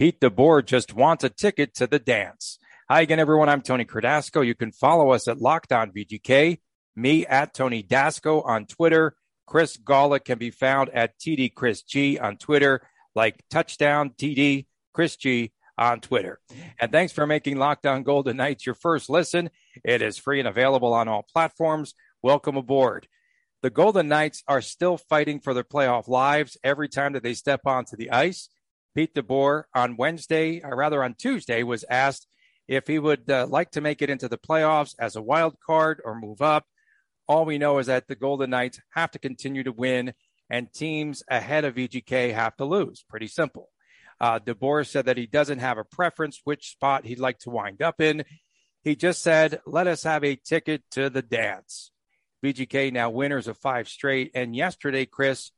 Pete DeBoer just wants a ticket to the dance. Hi again, everyone. I'm Tony Cardasco. You can follow us at Locked On VGK, me at Tony Dasco on Twitter. Chris Gawlik can be found at TD Chris G on Twitter, like Touchdown TD Chris G on Twitter. And thanks for making Locked On Golden Knights your first listen. It is free and available on all platforms. Welcome aboard. The Golden Knights are still fighting for their playoff lives every time that they step onto the ice. Pete DeBoer on Wednesday, or rather on Tuesday, was asked if he would uh, like to make it into the playoffs as a wild card or move up. All we know is that the Golden Knights have to continue to win, and teams ahead of VGK have to lose. Pretty simple. Uh, DeBoer said that he doesn't have a preference which spot he'd like to wind up in. He just said, let us have a ticket to the dance. VGK now winners of five straight. And yesterday, Chris,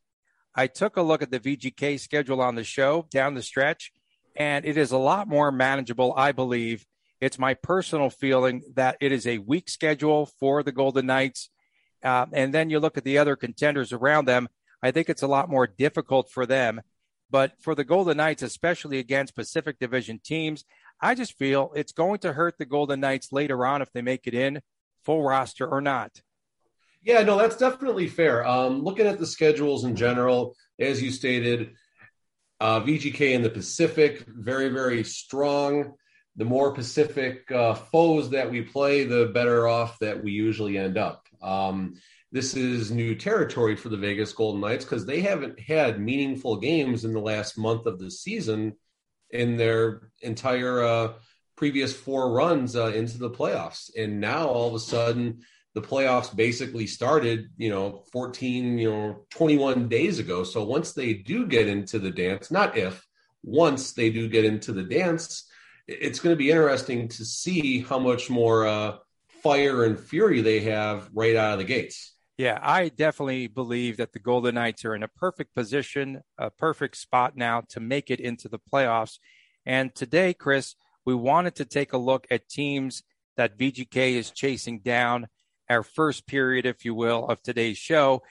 I took a look at the VGK schedule on the show down the stretch, and it is a lot more manageable, I believe. It's my personal feeling that it is a weak schedule for the Golden Knights. Uh, and then you look at the other contenders around them, I think it's a lot more difficult for them. But for the Golden Knights, especially against Pacific Division teams, I just feel it's going to hurt the Golden Knights later on if they make it in full roster or not. Yeah, no, that's definitely fair. Um, looking at the schedules in general, as you stated, uh, VGK in the Pacific, very, very strong. The more Pacific uh, foes that we play, the better off that we usually end up. Um, this is new territory for the Vegas Golden Knights because they haven't had meaningful games in the last month of the season in their entire uh, previous four runs uh, into the playoffs. And now all of a sudden, the playoffs basically started, you know, 14, you know, 21 days ago. So once they do get into the dance, not if, once they do get into the dance, it's going to be interesting to see how much more uh, fire and fury they have right out of the gates. Yeah, I definitely believe that the Golden Knights are in a perfect position, a perfect spot now to make it into the playoffs. And today, Chris, we wanted to take a look at teams that VGK is chasing down our first period, if you will, of today's show.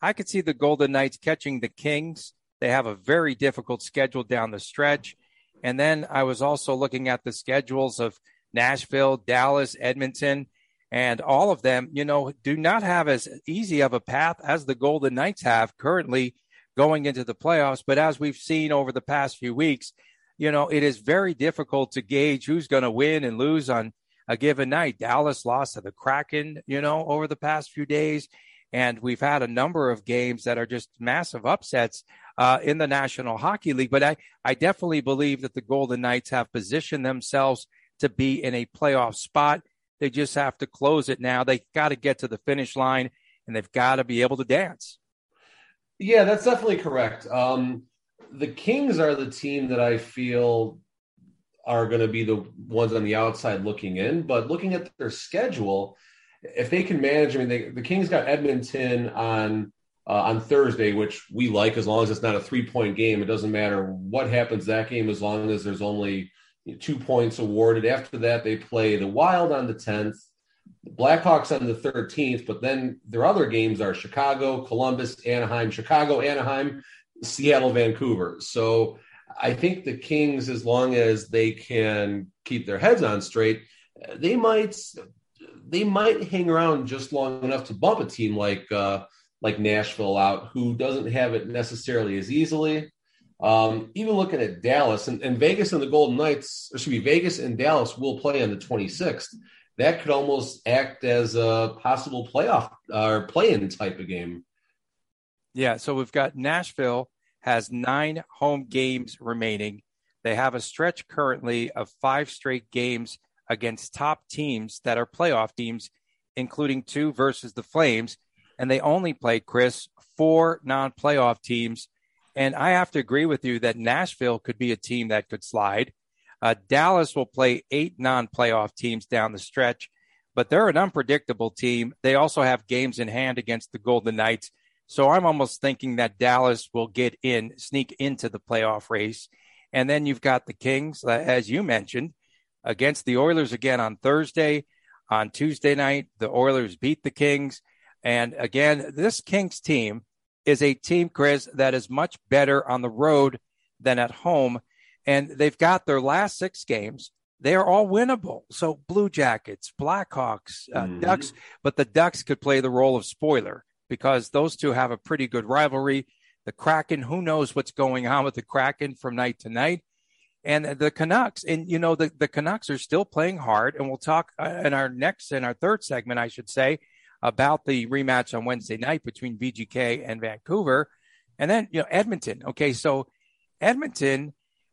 I could see the Golden Knights catching the Kings. They have a very difficult schedule down the stretch. And then I was also looking at the schedules of Nashville, Dallas, Edmonton, and all of them, you know, do not have as easy of a path as the Golden Knights have currently going into the playoffs. But as we've seen over the past few weeks, you know, it is very difficult to gauge who's going to win and lose on a given night. Dallas lost to the Kraken, you know, over the past few days. And we've had a number of games that are just massive upsets uh, in the National Hockey League. But I, I definitely believe that the Golden Knights have positioned themselves to be in a playoff spot. They just have to close it now. They got to get to the finish line and they've got to be able to dance. Yeah, that's definitely correct. Um, the Kings are the team that I feel are going to be the ones on the outside looking in. But looking at their schedule, if they can manage, I mean, they, the Kings got Edmonton on uh, on Thursday, which we like as long as it's not a three point game. It doesn't matter what happens that game as long as there's only two points awarded. After that, they play the Wild on the 10th, the Blackhawks on the 13th, but then their other games are Chicago, Columbus, Anaheim, Chicago, Anaheim, Seattle, Vancouver. So I think the Kings, as long as they can keep their heads on straight, they might they might hang around just long enough to bump a team like uh, like Nashville out, who doesn't have it necessarily as easily. Um, even looking at Dallas and, and Vegas and the Golden Knights, or should be Vegas and Dallas will play on the 26th. That could almost act as a possible playoff uh, or play-in type of game. Yeah, so we've got Nashville has nine home games remaining. They have a stretch currently of five straight games against top teams that are playoff teams, including two versus the Flames. And they only played, Chris, four non playoff teams. And I have to agree with you that Nashville could be a team that could slide. Uh, Dallas will play eight non playoff teams down the stretch, but they're an unpredictable team. They also have games in hand against the Golden Knights. So I'm almost thinking that Dallas will get in, sneak into the playoff race. And then you've got the Kings, uh, as you mentioned, against the Oilers again on Thursday. On Tuesday night, the Oilers beat the Kings. And again, this Kings team is a team, Chris, that is much better on the road than at home. And they've got their last six games. They are all winnable. So Blue Jackets, Blackhawks, uh, mm-hmm. Ducks, but the Ducks could play the role of spoiler because those two have a pretty good rivalry. The Kraken, who knows what's going on with the Kraken from night to night? And the Canucks, and you know, the, the Canucks are still playing hard. And we'll talk uh, in our next, in our third segment, I should say, about the rematch on Wednesday night between VGK and Vancouver. And then, you know, Edmonton. Okay. So Edmonton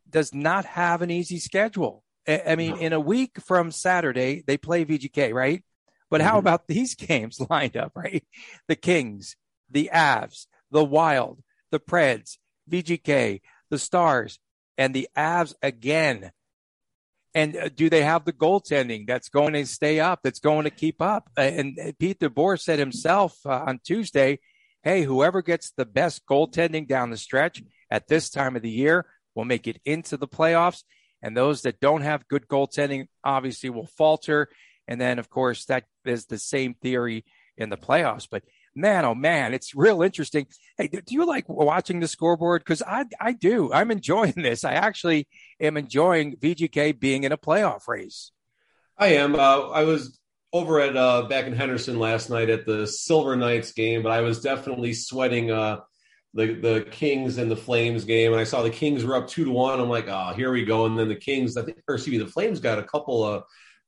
does not have an easy schedule. I mean, in a week from Saturday, they play VGK, right? But how mm-hmm. about these games lined up, right? The Kings, the Avs, the Wild, the Preds, VGK, the Stars, and the Avs again. And uh, do they have the goaltending that's going to stay up, that's going to keep up? And Pete DeBoer said himself uh, on Tuesday, hey, whoever gets the best goaltending down the stretch at this time of the year will make it into the playoffs. And those that don't have good goaltending obviously will falter. And then, of course, that is the same theory in the playoffs. But man, oh man, it's real interesting. Hey, do you like watching the scoreboard? Because I, I do. I'm enjoying this. I actually am enjoying VGK being in a playoff race. I am. Uh, I was over at uh, back in Henderson last night at the Silver Knights game, but I was definitely sweating uh, the the Kings and the Flames game, and I saw the Kings were up two to one. I'm like, oh, here we go. And then the Kings, I think, or excuse me, the Flames got a couple of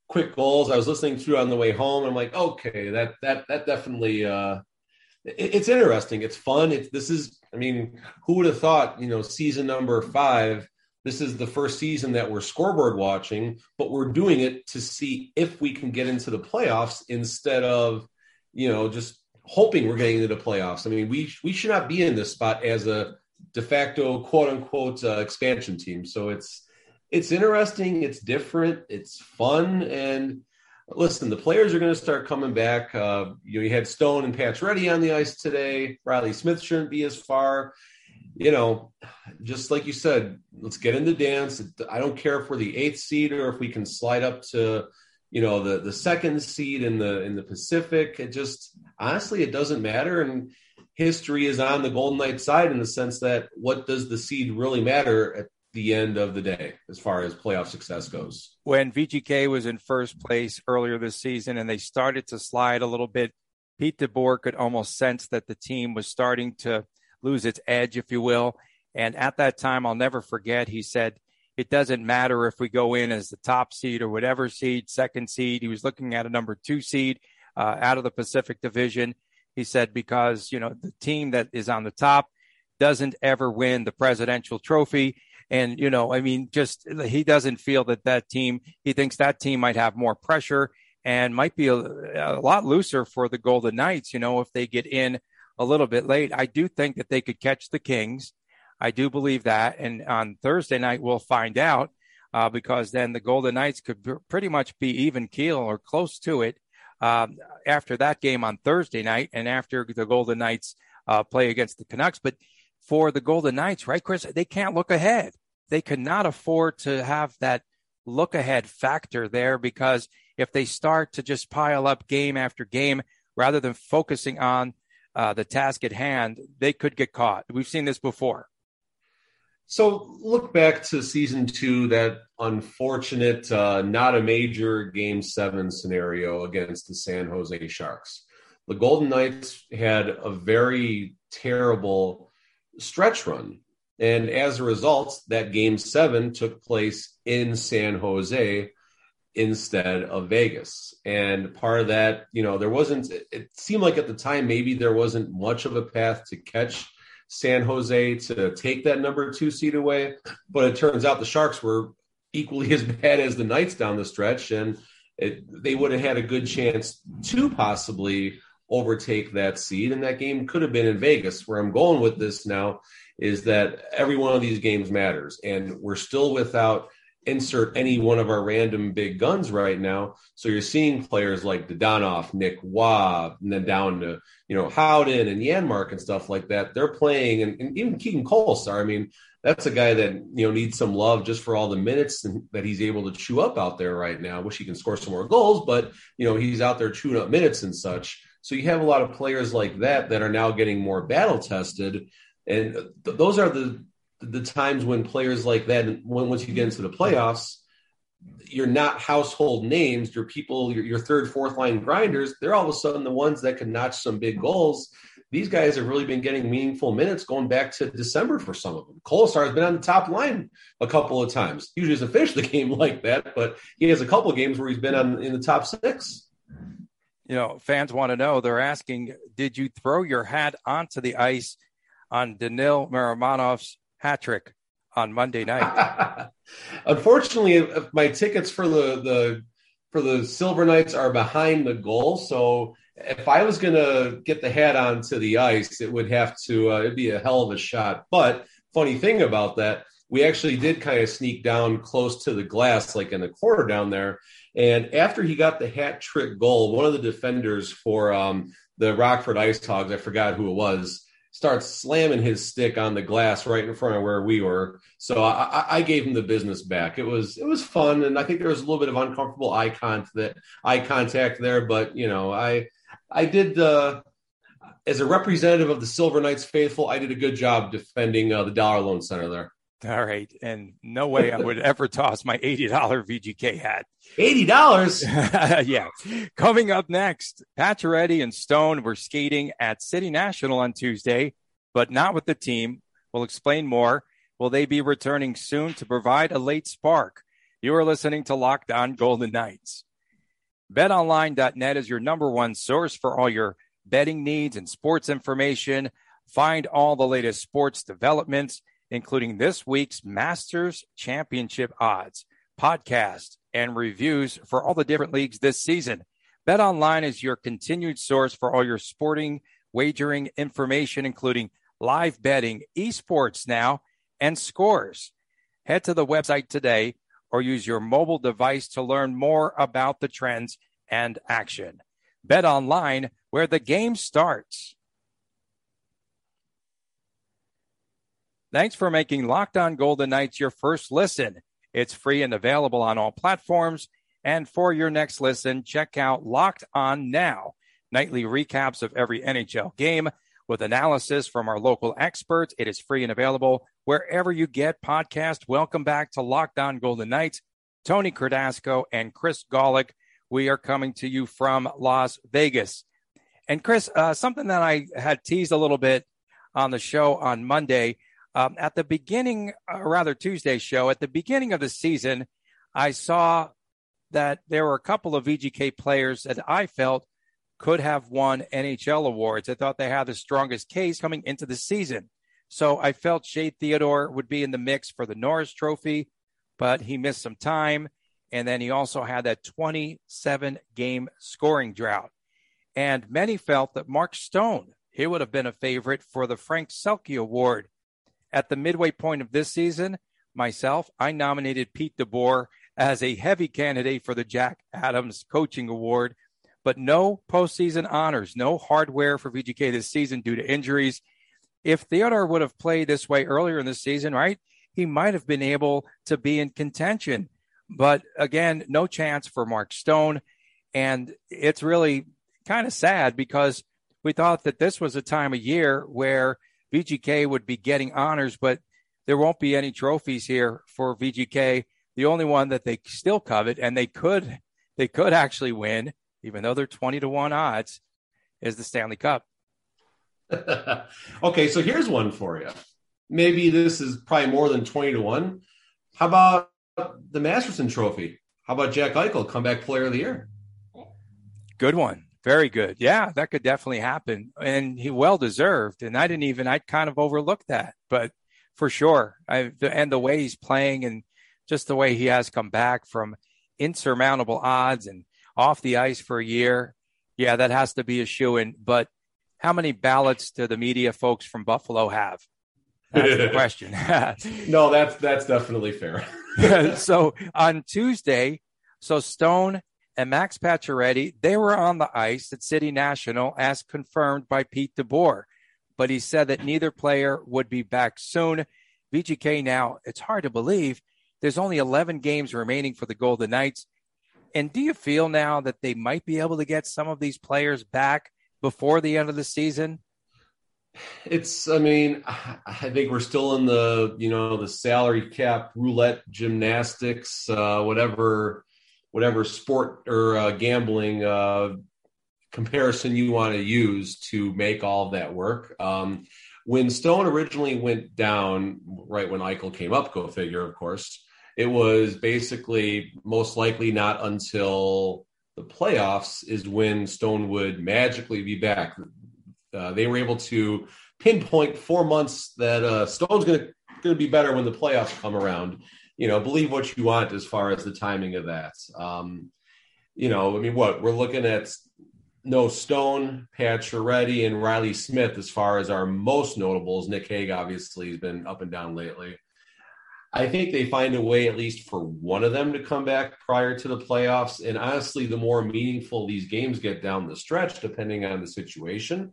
quick goals. I was listening through on the way home. I'm like, okay, that that that definitely uh, it's interesting. It's fun. It's this is. I mean, who would have thought? You know, season number five. This is the first season that we're scoreboard watching, but we're doing it to see if we can get into the playoffs instead of, you know, just hoping we're getting into the playoffs. I mean, we we should not be in this spot as a de facto quote unquote uh, expansion team. So it's it's interesting. It's different. It's fun and listen, the players are going to start coming back. Uh, you, know, you had Stone and Pacioretty on the ice today. Riley Smith shouldn't be as far. You know, just like you said, let's get in the dance. I don't care if we're the eighth seed or if we can slide up to, you know, the the second seed in the in the Pacific. It just honestly, it doesn't matter. And history is on the Golden Knights side in the sense that what does the seed really matter at the end of the day as far as playoff success goes. When VGK was in first place earlier this season and they started to slide a little bit, Pete DeBoer could almost sense that the team was starting to lose its edge, if you will. And at that time, I'll never forget, he said, it doesn't matter if we go in as the top seed or whatever seed, second seed. He was looking at a number two seed uh, out of the Pacific Division. He said, because, you know, the team that is on the top doesn't ever win the presidential trophy and, you know, I mean, just he doesn't feel that that team, he thinks that team might have more pressure and might be a, a lot looser for the Golden Knights, you know, if they get in a little bit late. I do think that they could catch the Kings. I do believe that. And on Thursday night, we'll find out uh, because then the Golden Knights could pretty much be even keel or close to it um, after that game on Thursday night and after the Golden Knights uh, play against the Canucks. But for the Golden Knights, right, Chris? They can't look ahead. They cannot afford to have that look ahead factor there because if they start to just pile up game after game rather than focusing on uh, the task at hand, they could get caught. We've seen this before. So look back to season two, that unfortunate, uh, not a major game seven scenario against the San Jose Sharks. The Golden Knights had a very terrible stretch run. And as a result, that game seven took place in San Jose instead of Vegas. And part of that, you know, there wasn't, it seemed like at the time, maybe there wasn't much of a path to catch San Jose to take that number two seed away. But it turns out the Sharks were equally as bad as the Knights down the stretch. And it, they would have had a good chance to possibly overtake that seed. And that game could have been in Vegas. Where I'm going with this now is that every one of these games matters. And we're still without insert any one of our random big guns right now. So you're seeing players like Dadonov, Nick Roy, and then down to, you know, Howden and Janmark and stuff like that. They're playing, and, and even Keegan Kolesar. I mean, that's a guy that, you know, needs some love just for all the minutes that he's able to chew up out there right now. Wish he can score some more goals, but, you know, he's out there chewing up minutes and such. So you have a lot of players like that that are now getting more battle tested. And th- those are the the times when players like that, when once you get into the playoffs, you're not household names. You're people, your, your third, fourth line grinders. They're all of a sudden the ones that can notch some big goals. These guys have really been getting meaningful minutes going back to December for some of them. Kolesar has been on the top line a couple of times. Usually doesn't finish the game like that, but he has a couple of games where he's been on in the top six. You know, fans want to know. They're asking, did you throw your hat onto the ice on Daniil Miromanov's hat trick on Monday night. Unfortunately, my tickets for the the for the Silver Knights are behind the goal, so if I was going to get the hat onto the ice, it would have to uh, it'd be a hell of a shot. But funny thing about that, we actually did kind of sneak down close to the glass, like in the corner down there. And after he got the hat trick goal, one of the defenders for um, the Rockford Ice Hogs, I forgot who it was, starts slamming his stick on the glass right in front of where we were. So I, I, gave him the business back. It was it was fun, and I think there was a little bit of uncomfortable eye contact eye contact there. But you know, I I did uh, as a representative of the Silver Knights faithful, I did a good job defending uh, the Dollar Loan Center there. All right. And no way I would ever toss my $80 VGK hat. $80? yeah. Coming up next, Pacioretty and Stone were skating at City National on Tuesday, but not with the team. We'll explain more. Will they be returning soon to provide a late spark? You are listening to Locked On Golden Knights. BetOnline.net is your number one source for all your betting needs and sports information. Find all the latest sports developments including this week's Masters Championship odds, podcast, and reviews for all the different leagues this season. Bet Online is your continued source for all your sporting wagering information, including live betting, esports now, and scores. Head to the website today or use your mobile device to learn more about the trends and action. Bet Online, where the game starts. Thanks for making Locked On Golden Knights your first listen. It's free and available on all platforms. And for your next listen, check out Locked On Now, nightly recaps of every NHL game with analysis from our local experts. It is free and available wherever you get podcasts. Welcome back to Locked On Golden Knights. Tony Cardasco and Chris Gawlik. We are coming to you from Las Vegas. And Chris, uh, something that I had teased a little bit on the show on Monday um, at the beginning, or uh, rather Tuesday's show, at the beginning of the season, I saw that there were a couple of VGK players that I felt could have won NHL awards. I thought they had the strongest case coming into the season. So I felt Shea Theodore would be in the mix for the Norris Trophy, but he missed some time. And then he also had that 27 game scoring drought. And many felt that Mark Stone, he would have been a favorite for the Frank Selke Award at the midway point of this season, myself, I nominated Pete DeBoer as a heavy candidate for the Jack Adams Coaching Award, but no postseason honors, no hardware for VGK this season due to injuries. If Theodore would have played this way earlier in the season, right, he might have been able to be in contention. But again, no chance for Mark Stone. And it's really kind of sad because we thought that this was a time of year where VGK would be getting honors, but there won't be any trophies here for VGK. The only one that they still covet and they could they could actually win, even though they're twenty to one odds, is the Stanley Cup. okay, so here's one for you. Maybe this is probably more than twenty to one. How about the Masterton Trophy? How about Jack Eichel, comeback player of the year? Good one. Very good. Yeah, that could definitely happen. And he well deserved. And I didn't even, I kind of overlooked that, but for sure. I, and the way he's playing and just the way he has come back from insurmountable odds and off the ice for a year. Yeah, that has to be a shoe in. But how many ballots do the media folks from Buffalo have? That's the question. no, that's that's definitely fair. so on Tuesday, so Stone and Max Pacioretty, they were on the ice at City National as confirmed by Pete DeBoer. But he said that neither player would be back soon. VGK now, it's hard to believe there's only 11 games remaining for the Golden Knights. And do you feel now that they might be able to get some of these players back before the end of the season? It's, I mean, I think we're still in the, you know, the salary cap roulette gymnastics, uh, whatever, whatever sport or uh, gambling uh, comparison you want to use to make all that work. Um, when Stone originally went down, right when Eichel came up, go figure, of course, it was basically most likely not until the playoffs is when Stone would magically be back. Uh, they were able to pinpoint four months that uh, Stone's going to going to be better when the playoffs come around. You know, believe what you want as far as the timing of that. Um, you know, I mean, what we're looking at no Stone, Pat Pacioretty, and Riley Smith as far as our most notables. Nick Hague obviously has been up and down lately. I think they find a way, at least for one of them, to come back prior to the playoffs. And honestly, the more meaningful these games get down the stretch, depending on the situation,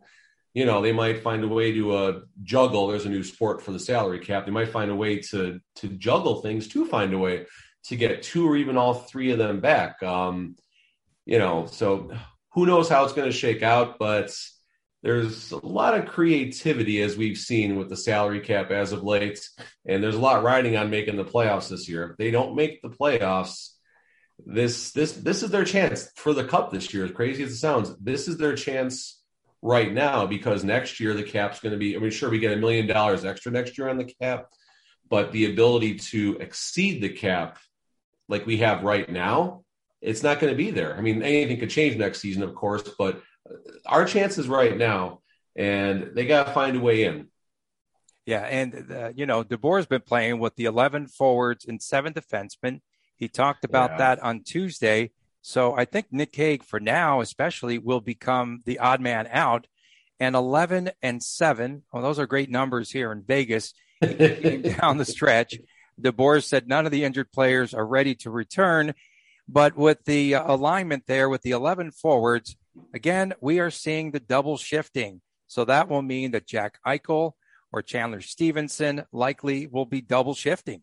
you know, they might find a way to uh, juggle. There's a new sport for the salary cap. They might find a way to to juggle things to find a way to get two or even all three of them back. Um, you know, so who knows how it's going to shake out, but there's a lot of creativity as we've seen with the salary cap as of late, and there's a lot riding on making the playoffs this year. If they don't make the playoffs, this this this is their chance for the cup this year. As crazy as it sounds, this is their chance right now because next year the cap's going to be. I mean, sure we get a million dollars extra next year on the cap, but the ability to exceed the cap like we have right now, it's not going to be there. I mean, anything could change next season, of course, but our chances right now, and they got to find a way in. Yeah, and uh, you know, DeBoer's been playing with the 11 forwards and seven defensemen. He talked about yeah. that on Tuesday. So I think Nick Hague, for now especially, will become the odd man out. And 11 and 7, well, those are great numbers here in Vegas down the stretch. DeBoer said none of the injured players are ready to return. But with the uh, alignment there, with the 11 forwards, Again, we are seeing the double shifting. So that will mean that Jack Eichel or Chandler Stephenson likely will be double shifting.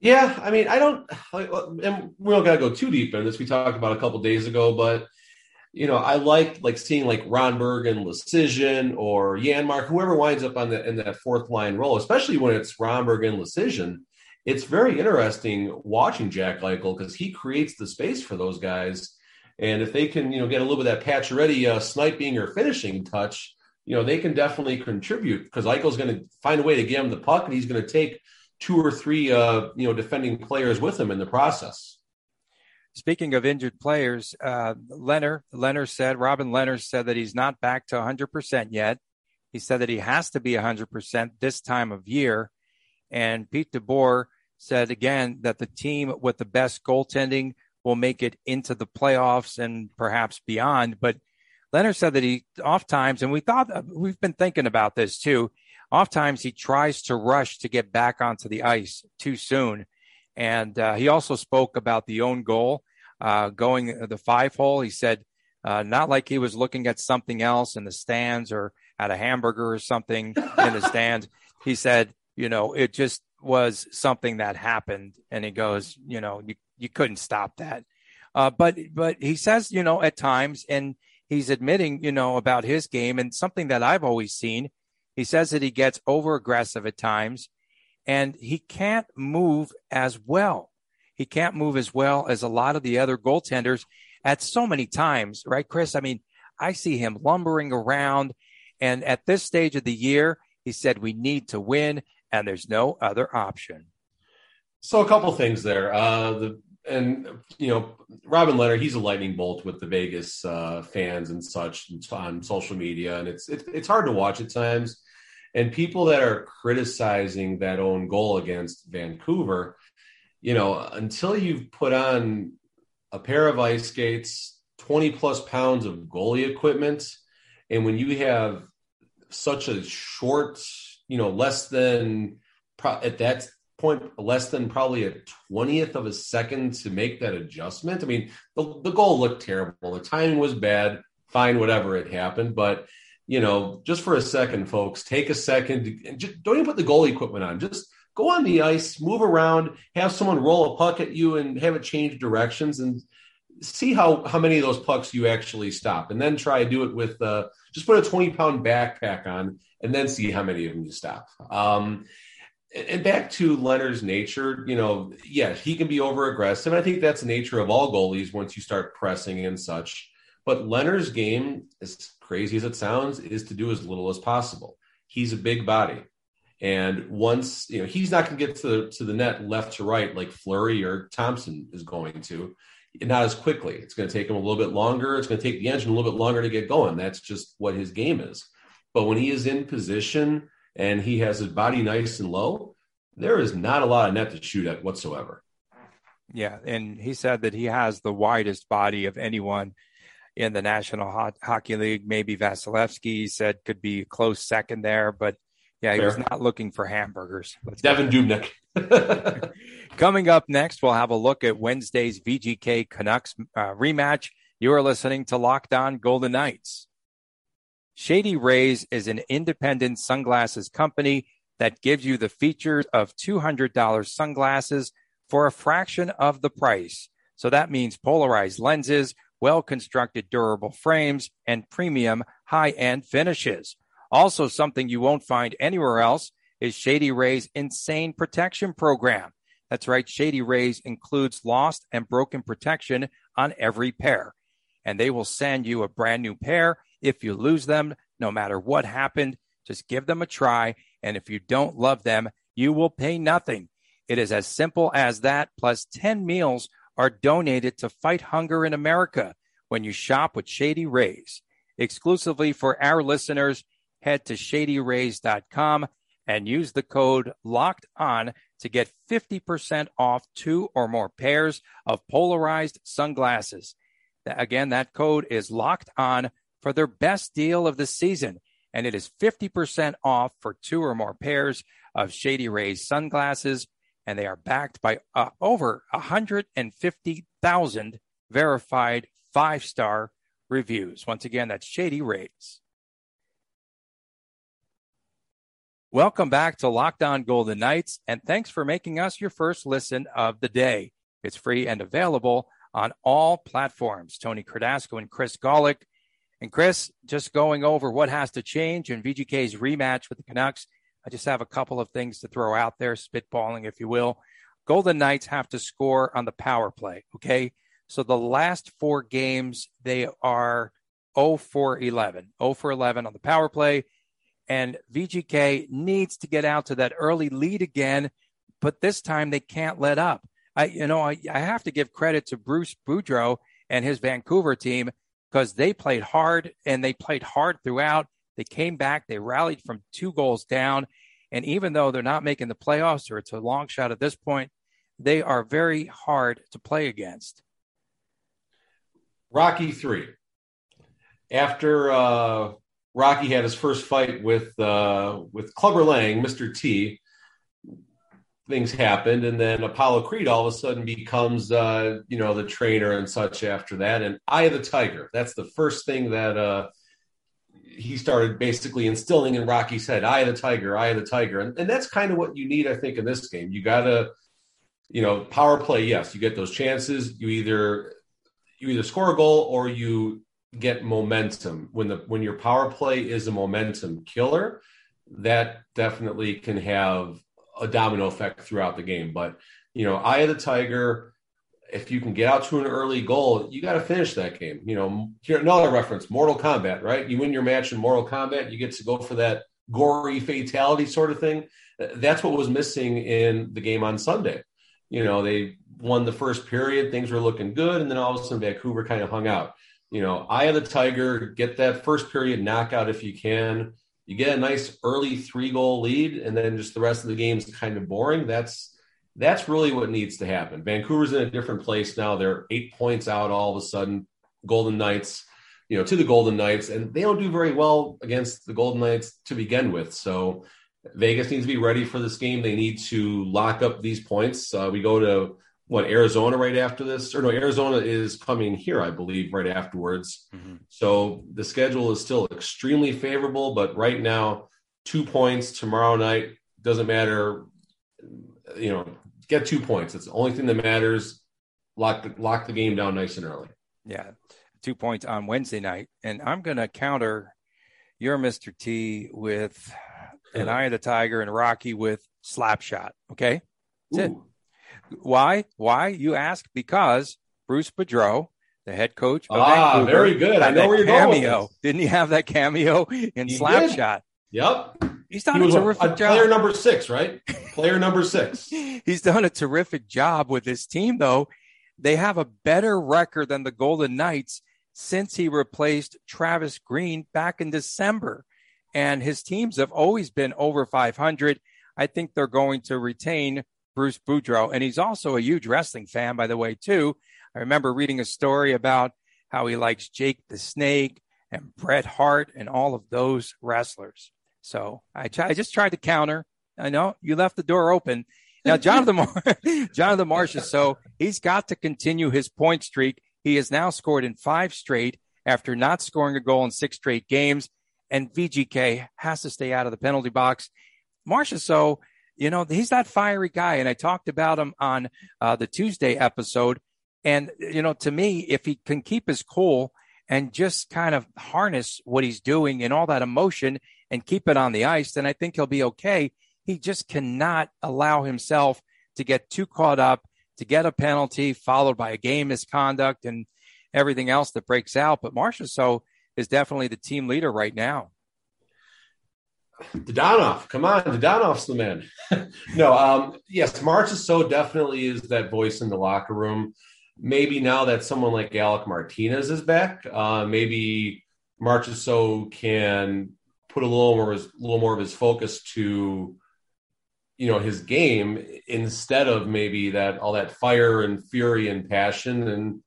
Yeah, I mean, I don't, and we don't got to go too deep in this. We talked about a couple days ago, but you know, I like like seeing like Rondbjerg and Leschyshyn or Janmark, whoever winds up on the in that fourth line role, especially when it's Rondbjerg and Leschyshyn. It's very interesting watching Jack Eichel because he creates the space for those guys and if they can, you know, get a little bit of that Pacioretty uh, sniping or finishing touch, you know, they can definitely contribute because Eichel's going to find a way to get him the puck, and he's going to take two or three, uh, you know, defending players with him in the process. Speaking of injured players, uh, Lehner, Lehner said, Robin Lehner said that he's not back to 100% yet. He said that he has to be 100% this time of year. And Pete DeBoer said again that the team with the best goaltending will make it into the playoffs and perhaps beyond. But Lehner said that he oft times, and we thought we've been thinking about this too. Oft times he tries to rush to get back onto the ice too soon. And uh, he also spoke about the own goal, uh, going the five hole. He said, uh, not like he was looking at something else in the stands or at a hamburger or something in the stands. He said, you know, it just was something that happened. And he goes, you know, you you couldn't stop that. Uh, but but he says, you know, at times, and he's admitting, you know, about his game and something that I've always seen. He says that he gets over aggressive at times, and he can't move as well. He can't move as well as a lot of the other goaltenders at so many times, right, Chris? I mean, I see him lumbering around, and at this stage of the year, he said we need to win, and there's no other option. So a couple things there. Uh, the and you know Robin Lehner, he's a lightning bolt with the Vegas uh, fans and such on social media, and it's it's hard to watch at times. And people that are criticizing that own goal against Vancouver, you know, until you've put on a pair of ice skates, twenty plus pounds of goalie equipment, and when you have such a short, you know, less than at that point less than probably a 20th of a second to make that adjustment. I mean, the, the goal looked terrible. The timing was bad. Fine, whatever it happened. But, you know, just for a second, folks, take a second and just don't even put the goalie equipment on. Just go on the ice, move around, have someone roll a puck at you and have it change directions and see how, how many of those pucks you actually stop. And then try to do it with uh, just put a 20 pound backpack on and then see how many of them you stop. Um, and back to Lehner's nature, you know, yeah, he can be over aggressive. I think that's the nature of all goalies once you start pressing and such. But Lehner's game, as crazy as it sounds, is to do as little as possible. He's a big body. And once, you know, he's not going to get to the, to the net left to right like Fleury or Thompson is going to, not as quickly. It's going to take him a little bit longer. It's going to take the engine a little bit longer to get going. That's just what his game is. But when he is in position and he has his body nice and low, there is not a lot of net to shoot at whatsoever. Yeah, and he said that he has the widest body of anyone in the National Hockey League. Maybe Vasilevskiy said could be a close second there, but yeah, he Fair. was not looking for hamburgers. Let's Devan Dubnyk. Coming up next, we'll have a look at Wednesday's VGK Canucks uh, rematch. You are listening to Locked On Golden Knights. Shady Rays is an independent sunglasses company that gives you the features of $200 sunglasses for a fraction of the price. So that means polarized lenses, well constructed durable frames, and premium high end finishes. Also, something you won't find anywhere else is Shady Rays Insane Protection Program. That's right, Shady Rays includes lost and broken protection on every pair. And they will send you a brand new pair if you lose them, no matter what happened. Just give them a try. And if you don't love them, you will pay nothing. It is as simple as that. Plus, 10 meals are donated to fight hunger in America when you shop with Shady Rays. Exclusively for our listeners, head to shadyrays.com and use the code locked on to get 50% off two or more pairs of polarized sunglasses. Again, that code is locked on for their best deal of the season. And it is 50% off for two or more pairs of Shady Rays sunglasses. And they are backed by uh, over 150,000 verified five star reviews. Once again, that's Shady Rays. Welcome back to Locked On Golden Knights, and thanks for making us your first listen of the day. It's free and available on all platforms. Tony Cardasco and Chris Gawlik. And Chris, just going over what has to change in VGK's rematch with the Canucks. I just have a couple of things to throw out there, spitballing, if you will. Golden Knights have to score on the power play. Okay. So the last four games, they are 0 for 11, 0 for 11 on the power play and VGK needs to get out to that early lead again, but this time they can't let up. I, you know, I, I have to give credit to Bruce Boudreau and his Vancouver team because they played hard and they played hard throughout. They came back, they rallied from two goals down. And even though they're not making the playoffs or it's a long shot at this point, they are very hard to play against. Rocky three. After uh, Rocky had his first fight with uh, with Clubber Lang, Mr. T. Things happened, and then Apollo Creed all of a sudden becomes uh, you know the trainer and such after that. And Eye of the Tiger. That's the first thing that uh, he started basically instilling in Rocky's head. "I the Tiger, I the Tiger, and, and that's kind of what you need, I think, in this game. You gotta, you know, power play. Yes, you get those chances. You either you either score a goal or you get momentum when the when your power play is a momentum killer that definitely can have a domino effect throughout the game but you know I the tiger if you can get out to an early goal you got to finish that game you know here another reference mortal kombat right you win your match in mortal kombat you get to go for that gory fatality sort of thing uh, that's what was missing in the game on sunday you know they won the first period things were looking good and then all of a sudden vancouver kind of hung out you know, eye of the tiger, get that first period knockout if you can. You get a nice early three goal lead, and then just the rest of the game is kind of boring. That's that's really what needs to happen. Vancouver's in a different place now. They're eight points out all of a sudden. Golden Knights, you know, to the Golden Knights, and they don't do very well against the Golden Knights to begin with. So Vegas needs to be ready for this game. They need to lock up these points. Uh, we go to what Arizona right after this, or no, Arizona is coming here, I believe, right afterwards. Mm-hmm. So the schedule is still extremely favorable, but right now, two points tomorrow night doesn't matter. You know, get two points. It's the only thing that matters. Lock the, lock the game down nice and early. Yeah, two points on Wednesday night, and I'm going to counter your Mr. T with an Eye of the Tiger and Rocky with slap shot. Okay, that's Ooh. it. Why? Why? You ask because Bruce Boudreau, the head coach of ah, Vancouver, very good. I know where you're cameo. going. Didn't he have that cameo in Slapshot? Yep. He's done he a terrific a, a job. Player number six, right? player number six. He's done a terrific job with his team, though. They have a better record than the Golden Knights since he replaced Travis Green back in December. And his teams have always been over 500. I think they're going to retain Bruce Boudreau. And he's also a huge wrestling fan, by the way, too. I remember reading a story about how he likes Jake the Snake and Bret Hart and all of those wrestlers. So I, just tried to counter. I know you left the door open. Now, Jonathan, Mar- Jonathan Marchessault, so he's got to continue his point streak. He has now scored in five straight after not scoring a goal in six straight games. And VGK has to stay out of the penalty box. Marsh is so, you know, he's that fiery guy. And I talked about him on uh, the Tuesday episode. And, you know, to me, if he can keep his cool and just kind of harness what he's doing and all that emotion and keep it on the ice, then I think he'll be okay. He just cannot allow himself to get too caught up, to get a penalty followed by a game misconduct and everything else that breaks out. But Marchessault is definitely the team leader right now. Dadonov, come on, Dadonov's the man. no, um, yes, Marchessault definitely is that voice in the locker room. Maybe now that someone like Alec Martinez is back, uh, maybe Marchessault can put a little more, a little more of his focus to, you know, his game instead of maybe that all that fire and fury and passion, and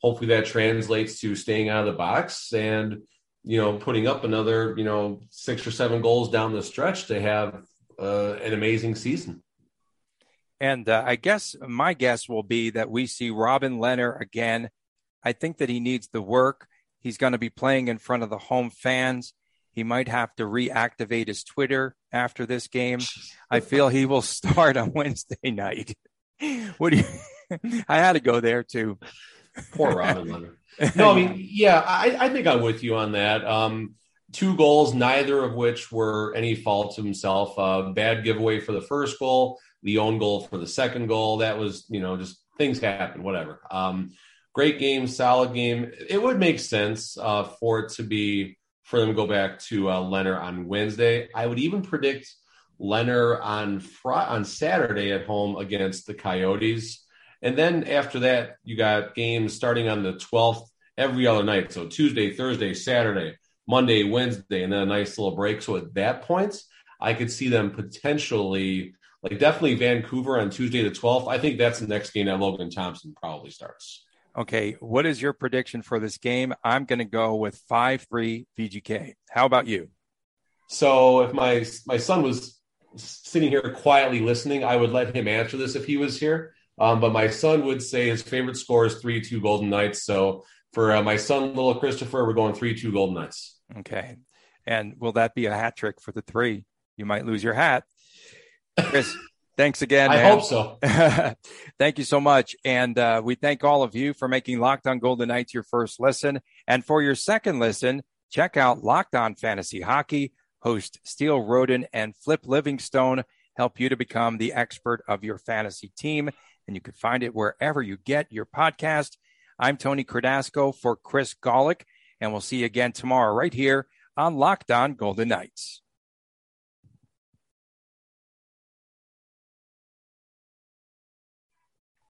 hopefully that translates to staying out of the box and you know, putting up another, you know, six or seven goals down the stretch to have uh, an amazing season. And uh, I guess my guess will be that we see Robin Lehner again. I think that he needs the work. He's going to be playing in front of the home fans. He might have to reactivate his Twitter after this game. I feel he will start on Wednesday night. What do you? I had to go there too. Poor Robin Lehner. no, I mean, yeah, I, I, think I'm with you on that. Um, two goals, neither of which were any fault of himself. Uh, bad giveaway for the first goal, the own goal for the second goal. That was, you know, just things happen, whatever. Um, great game, solid game. It would make sense uh, for it to be for them to go back to uh, Lehner on Wednesday. I would even predict Lehner on Fr- on Saturday at home against the Coyotes. And then after that, you got games starting on the 12th every other night. So Tuesday, Thursday, Saturday, Monday, Wednesday, and then a nice little break. So at that point, I could see them potentially, like definitely Vancouver on Tuesday the 12th. I think that's the next game that Logan Thompson probably starts. Okay. What is your prediction for this game? I'm going to go with 5 3 VGK. How about you? So if my my son was sitting here quietly listening, I would let him answer this if he was here. Um, but my son would say his favorite score is 3 2 Golden Knights. So for uh, my son, little Christopher, we're going 3 2 Golden Knights. Okay. And will that be a hat trick for the three? You might lose your hat. Chris, thanks again. I man. hope so. thank you so much. And uh, we thank all of you for making Locked On Golden Knights your first listen. And for your second listen, check out Locked On Fantasy Hockey. Host Steele Roden and Flip Livingstone help you to become the expert of your fantasy team and you can find it wherever you get your podcast. I'm Tony Cardasco for Chris Gawlik, and we'll see you again tomorrow right here on Locked On Golden Knights.